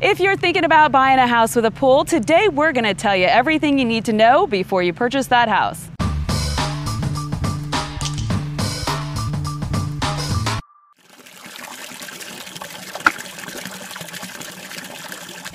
If you're thinking about buying a house with a pool, today we're going to tell you everything you need to know before you purchase that house.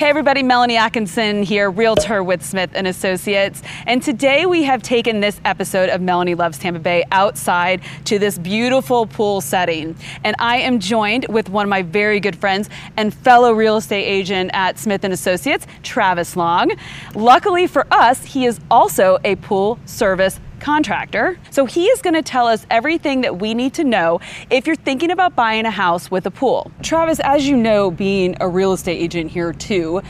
Hey everybody, Melanie Atkinson here, realtor with Smith and Associates. And today we have taken this episode of Melanie Loves Tampa Bay outside to this beautiful pool setting. And I am joined with one of my very good friends and fellow real estate agent at Smith and Associates, Travis Long. Luckily for us, he is also a pool service contractor. So he is going to tell us everything that we need to know if you're thinking about buying a house with a pool. Travis, as you know, being a real estate agent here too,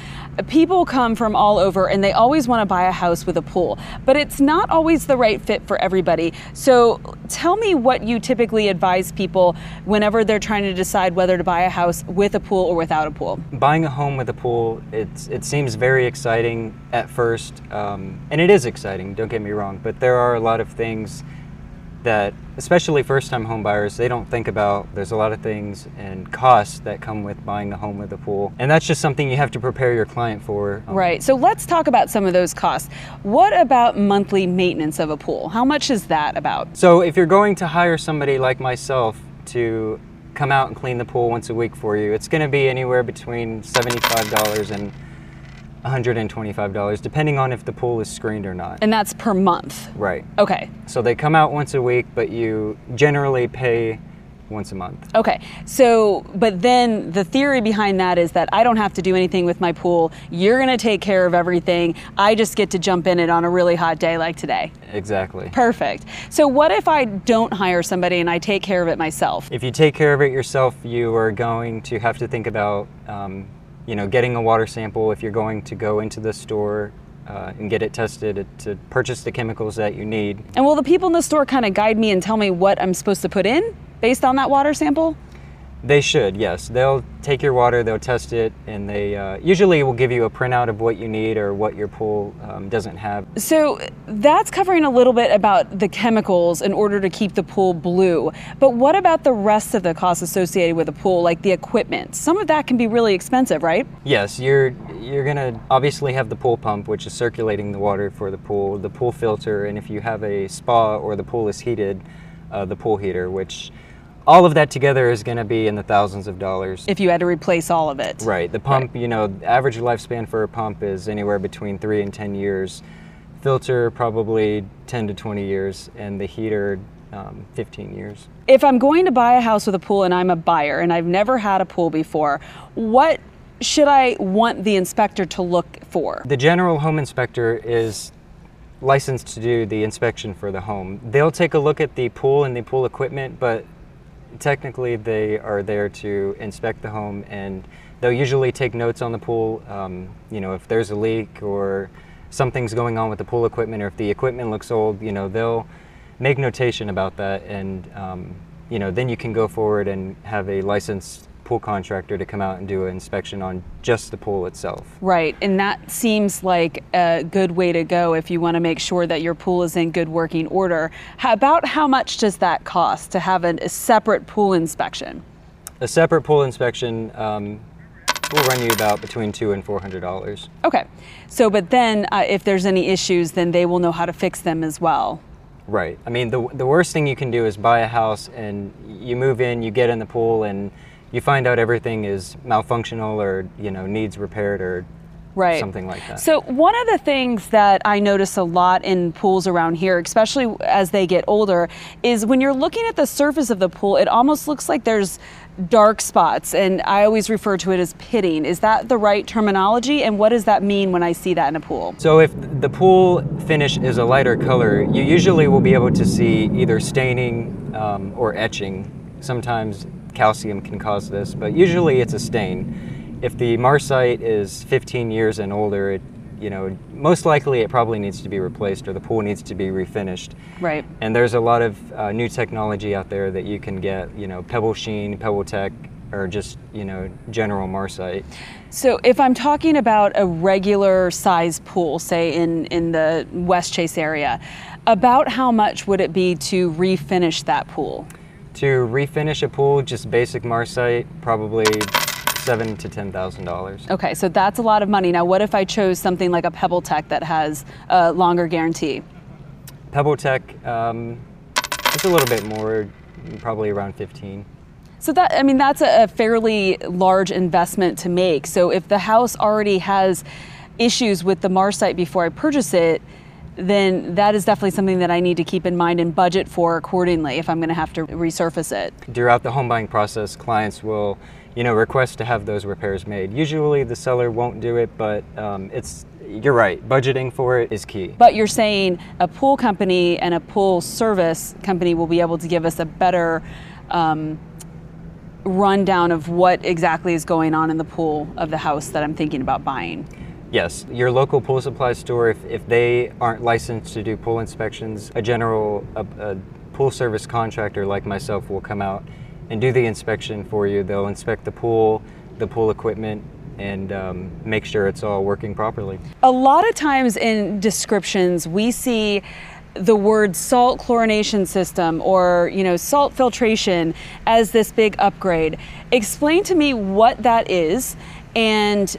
people come from all over and they always want to buy a house with a pool, but it's not always the right fit for everybody. So tell me what you typically advise people whenever they're trying to decide whether to buy a house with a pool or without a pool. Buying a home with a pool, it's, it seems very exciting at first, um, and it is exciting, don't get me wrong, but there are a lot of things that especially first-time home buyers they don't think about there's a lot of things and costs that come with buying a home with a pool. And that's just something you have to prepare your client for. Um, right. So let's talk about some of those costs. What about monthly maintenance of a pool? How much is that about? So if you're going to hire somebody like myself to come out and clean the pool once a week for you it's going to be anywhere between $75 and $125 depending on if the pool is screened or not. And that's per month? Right. Okay. So they come out once a week, but you generally pay once a month. Okay. So, but then the theory behind that is that I don't have to do anything with my pool. You're going to take care of everything. I just get to jump in it on a really hot day like today. Exactly. Perfect. So, what if I don't hire somebody and I take care of it myself? If you take care of it yourself, you are going to have to think about um, you know, getting a water sample if you're going to go into the store uh, and get it tested to purchase the chemicals that you need. And will the people in the store kind of guide me and tell me what I'm supposed to put in based on that water sample? They should, yes. They'll take your water, they'll test it, and they uh, usually will give you a printout of what you need or what your pool um, doesn't have. So that's covering a little bit about the chemicals in order to keep the pool blue. But what about the rest of the costs associated with a pool, like the equipment? Some of that can be really expensive, right? Yes, you're you're gonna obviously have the pool pump, which is circulating the water for the pool, the pool filter, and if you have a spa or the pool is heated, uh, the pool heater, which all of that together is going to be in the thousands of dollars. If you had to replace all of it. Right. The pump, right. you know, average lifespan for a pump is anywhere between three and 10 years. Filter, probably 10 to 20 years, and the heater, um, 15 years. If I'm going to buy a house with a pool and I'm a buyer and I've never had a pool before, what should I want the inspector to look for? The general home inspector is licensed to do the inspection for the home. They'll take a look at the pool and the pool equipment, but technically they are there to inspect the home and they'll usually take notes on the pool. Um, you know, if there's a leak or something's going on with the pool equipment or if the equipment looks old, you know, they'll make notation about that and, um, you know, then you can go forward and have a licensed pool contractor to come out and do an inspection on just the pool itself. Right, and that seems like a good way to go if you want to make sure that your pool is in good working order. How, about how much does that cost to have an, a separate pool inspection? A separate pool inspection um, will run you about between two and four hundred dollars. Okay, so but then uh, if there's any issues, then they will know how to fix them as well. Right. I mean, the the worst thing you can do is buy a house and you move in, you get in the pool, and you find out everything is malfunctional or you know needs repaired or right. something like that. So one of the things that I notice a lot in pools around here, especially as they get older, is when you're looking at the surface of the pool, it almost looks like there's dark spots and I always refer to it as pitting. Is that the right terminology and what does that mean when I see that in a pool? So if the pool finish is a lighter color, you usually will be able to see either staining um, or etching. Sometimes calcium can cause this, but usually it's a stain. If the Marcite is 15 years and older, it, you know, most likely it probably needs to be replaced or the pool needs to be refinished. Right. And there's a lot of uh, new technology out there that you can get, you know, Pebble Sheen, Pebble Tech, or just, you know, general Marcite. So if I'm talking about a regular size pool, say in, in the Westchase area, about how much would it be to refinish that pool? To refinish a pool, just basic Marcite, probably seven to ten thousand dollars. Okay, so that's a lot of money. Now, what if I chose something like a Pebble Tech that has a longer guarantee? Pebble Tech, um, it's a little bit more, probably around fifteen. So that I mean that's a, a fairly large investment to make. So if the house already has issues with the Marcite before I purchase it, then that is definitely something that I need to keep in mind and budget for accordingly if I'm going to have to resurface it. Throughout the home buying process, clients will, you know, request to have those repairs made. Usually, the seller won't do it, but um, it's you're right. Budgeting for it is key. But you're saying a pool company and a pool service company will be able to give us a better um, rundown of what exactly is going on in the pool of the house that I'm thinking about buying. Yes, your local pool supply store, if, if they aren't licensed to do pool inspections, a general a, a pool service contractor like myself will come out and do the inspection for you. They'll inspect the pool, the pool equipment, and um, make sure it's all working properly. A lot of times in descriptions, we see the word salt chlorination system or you know salt filtration as this big upgrade. Explain to me what that is and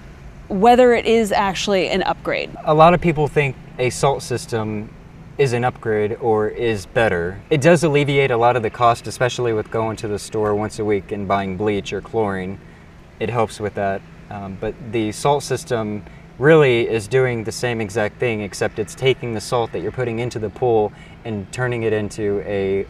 whether it is actually an upgrade. A lot of people think a salt system is an upgrade or is better. It does alleviate a lot of the cost, especially with going to the store once a week and buying bleach or chlorine. It helps with that. Um, but the salt system really is doing the same exact thing, except it's taking the salt that you're putting into the pool and turning it into a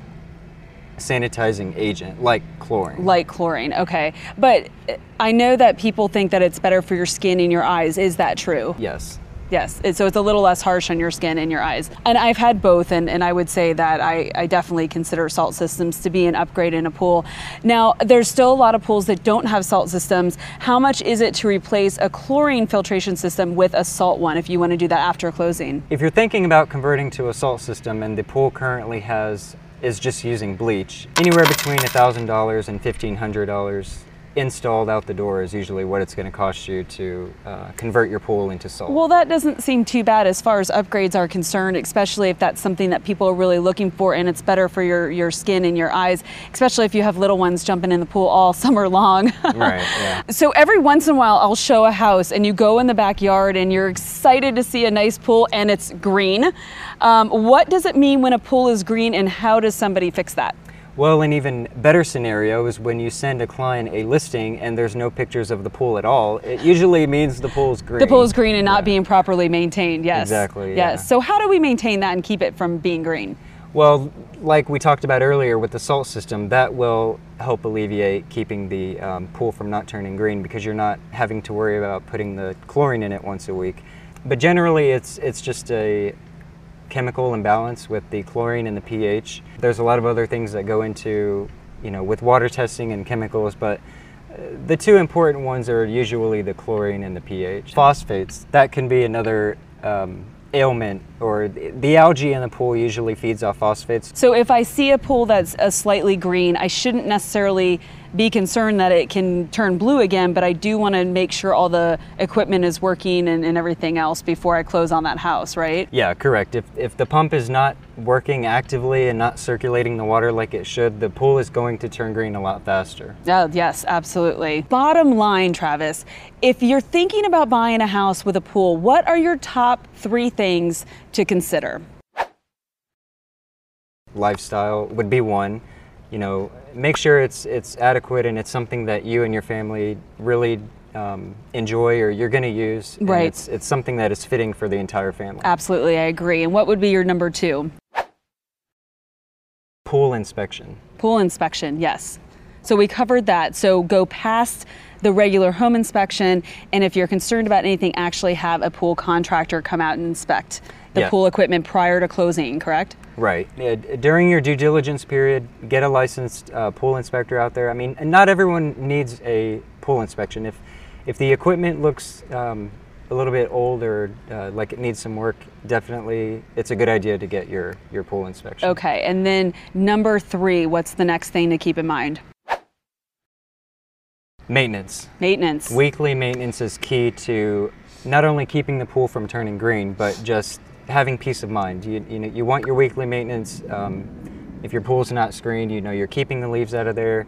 sanitizing agent like chlorine. Like chlorine, okay. But uh, I know that people think that it's better for your skin and your eyes. Is that true? Yes. Yes, so it's a little less harsh on your skin and your eyes. And I've had both, and, and I would say that I, I definitely consider salt systems to be an upgrade in a pool. Now, there's still a lot of pools that don't have salt systems. How much is it to replace a chlorine filtration system with a salt one if you want to do that after closing? If you're thinking about converting to a salt system and the pool currently has is just using bleach. Anywhere between $1,000 and $1,500 installed out the door is usually what it's going to cost you to uh, convert your pool into salt. Well, that doesn't seem too bad as far as upgrades are concerned, especially if that's something that people are really looking for and it's better for your, your skin and your eyes, especially if you have little ones jumping in the pool all summer long. right, yeah. So every once in a while, I'll show a house and you go in the backyard and you're excited to see a nice pool and it's green. Um, what does it mean when a pool is green and how does somebody fix that? Well, an even better scenario is when you send a client a listing and there's no pictures of the pool at all. It usually means the pool's green. The pool's green and not being properly maintained. Yes. Exactly. Yes. Yeah. So how do we maintain that and keep it from being green? Well, like we talked about earlier with the salt system, that will help alleviate keeping the um, pool from not turning green because you're not having to worry about putting the chlorine in it once a week. But generally, it's it's just a chemical imbalance with the chlorine and the pH. There's a lot of other things that go into, you know, with water testing and chemicals, but uh, the two important ones are usually the chlorine and the pH. Phosphates, that can be another um, ailment or the algae in the pool usually feeds off phosphates. So if I see a pool that's a slightly green, I shouldn't necessarily be concerned that it can turn blue again, but I do want to make sure all the equipment is working and, and, everything else before I close on that house, right? Yeah, correct. If, if the pump is not working actively and not circulating the water like it should, the pool is going to turn green a lot faster. Oh, yes, absolutely. Bottom line, Travis, if you're thinking about buying a house with a pool, what are your top three things to consider? Lifestyle would be one you know, make sure it's it's adequate and it's something that you and your family really um, enjoy or you're going to use. Right. It's, it's something that is fitting for the entire family. Absolutely, I agree. And what would be your number two? Pool inspection. Pool inspection, yes. So we covered that. So go past the regular home inspection, and if you're concerned about anything, actually have a pool contractor come out and inspect the Yeah. pool equipment prior to closing, correct? Right. Yeah, during your due diligence period, get a licensed uh, pool inspector out there. I mean, and not everyone needs a pool inspection. If if the equipment looks um, a little bit old or uh, like it needs some work, definitely it's a good idea to get your your pool inspection. Okay, and then number three, what's the next thing to keep in mind? Maintenance. Maintenance. Weekly maintenance is key to not only keeping the pool from turning green, but just having peace of mind. You, you, know, you want your weekly maintenance. Um, if your pool's not screened, you know you're keeping the leaves out of there.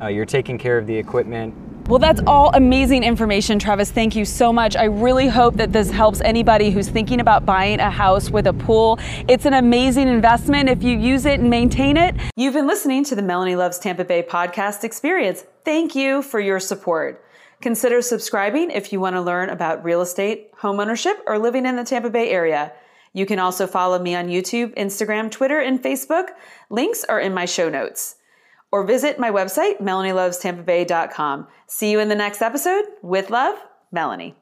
Uh, you're taking care of the equipment. Well, that's all amazing information, Travis. Thank you so much. I really hope that this helps anybody who's thinking about buying a house with a pool. It's an amazing investment if you use it and maintain it. You've been listening to the Melanie Loves Tampa Bay podcast experience. Thank you for your support. Consider subscribing if you want to learn about real estate, homeownership, or living in the Tampa Bay area. You can also follow me on YouTube, Instagram, Twitter, and Facebook. Links are in my show notes or visit my website, melanielovestampabay.com. See you in the next episode. With love, Melanie.